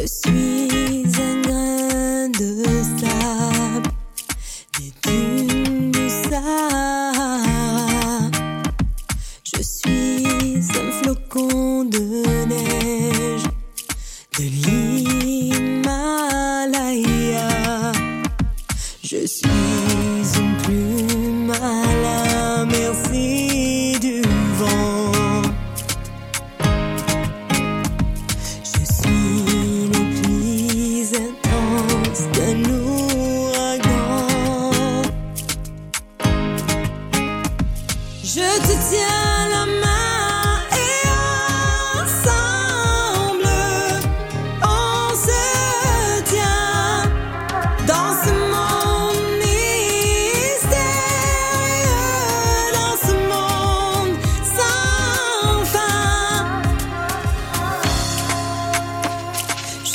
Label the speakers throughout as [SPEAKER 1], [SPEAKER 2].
[SPEAKER 1] Je suis un grain de sable des dunes du Sahara. Je suis un flocon de neige de l'Himalaya. Je suis une plume.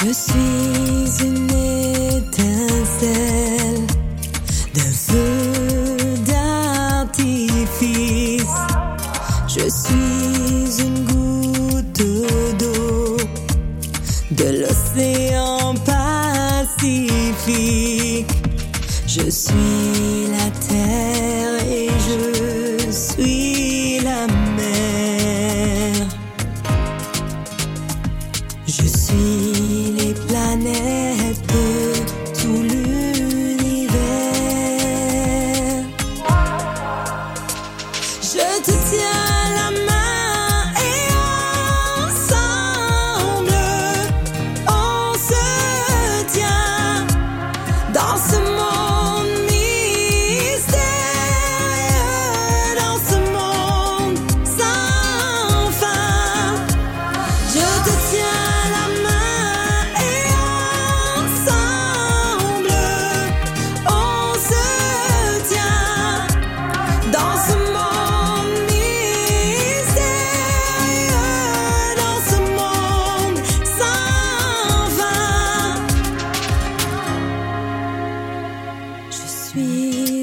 [SPEAKER 1] Je suis une étincelle d'un feu d'artifice. Je suis une goutte d'eau de l'océan Pacifique. Je suis la terre et je suis la mer. Je suis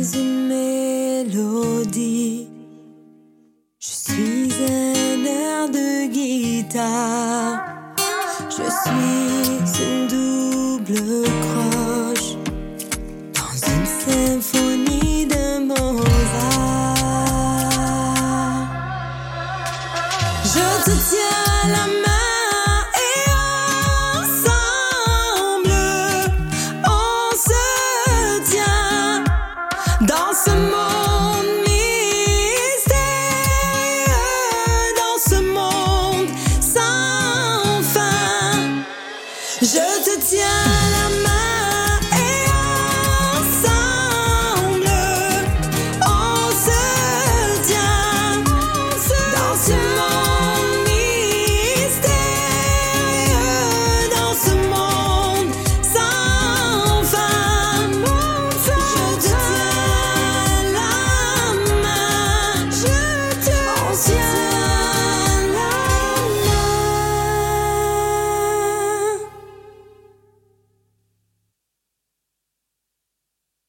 [SPEAKER 1] suis une mélodie. Je suis un air de guitare. Je suis une double croche dans une symphonie de Mozart. Je te tiens la main Je te tiens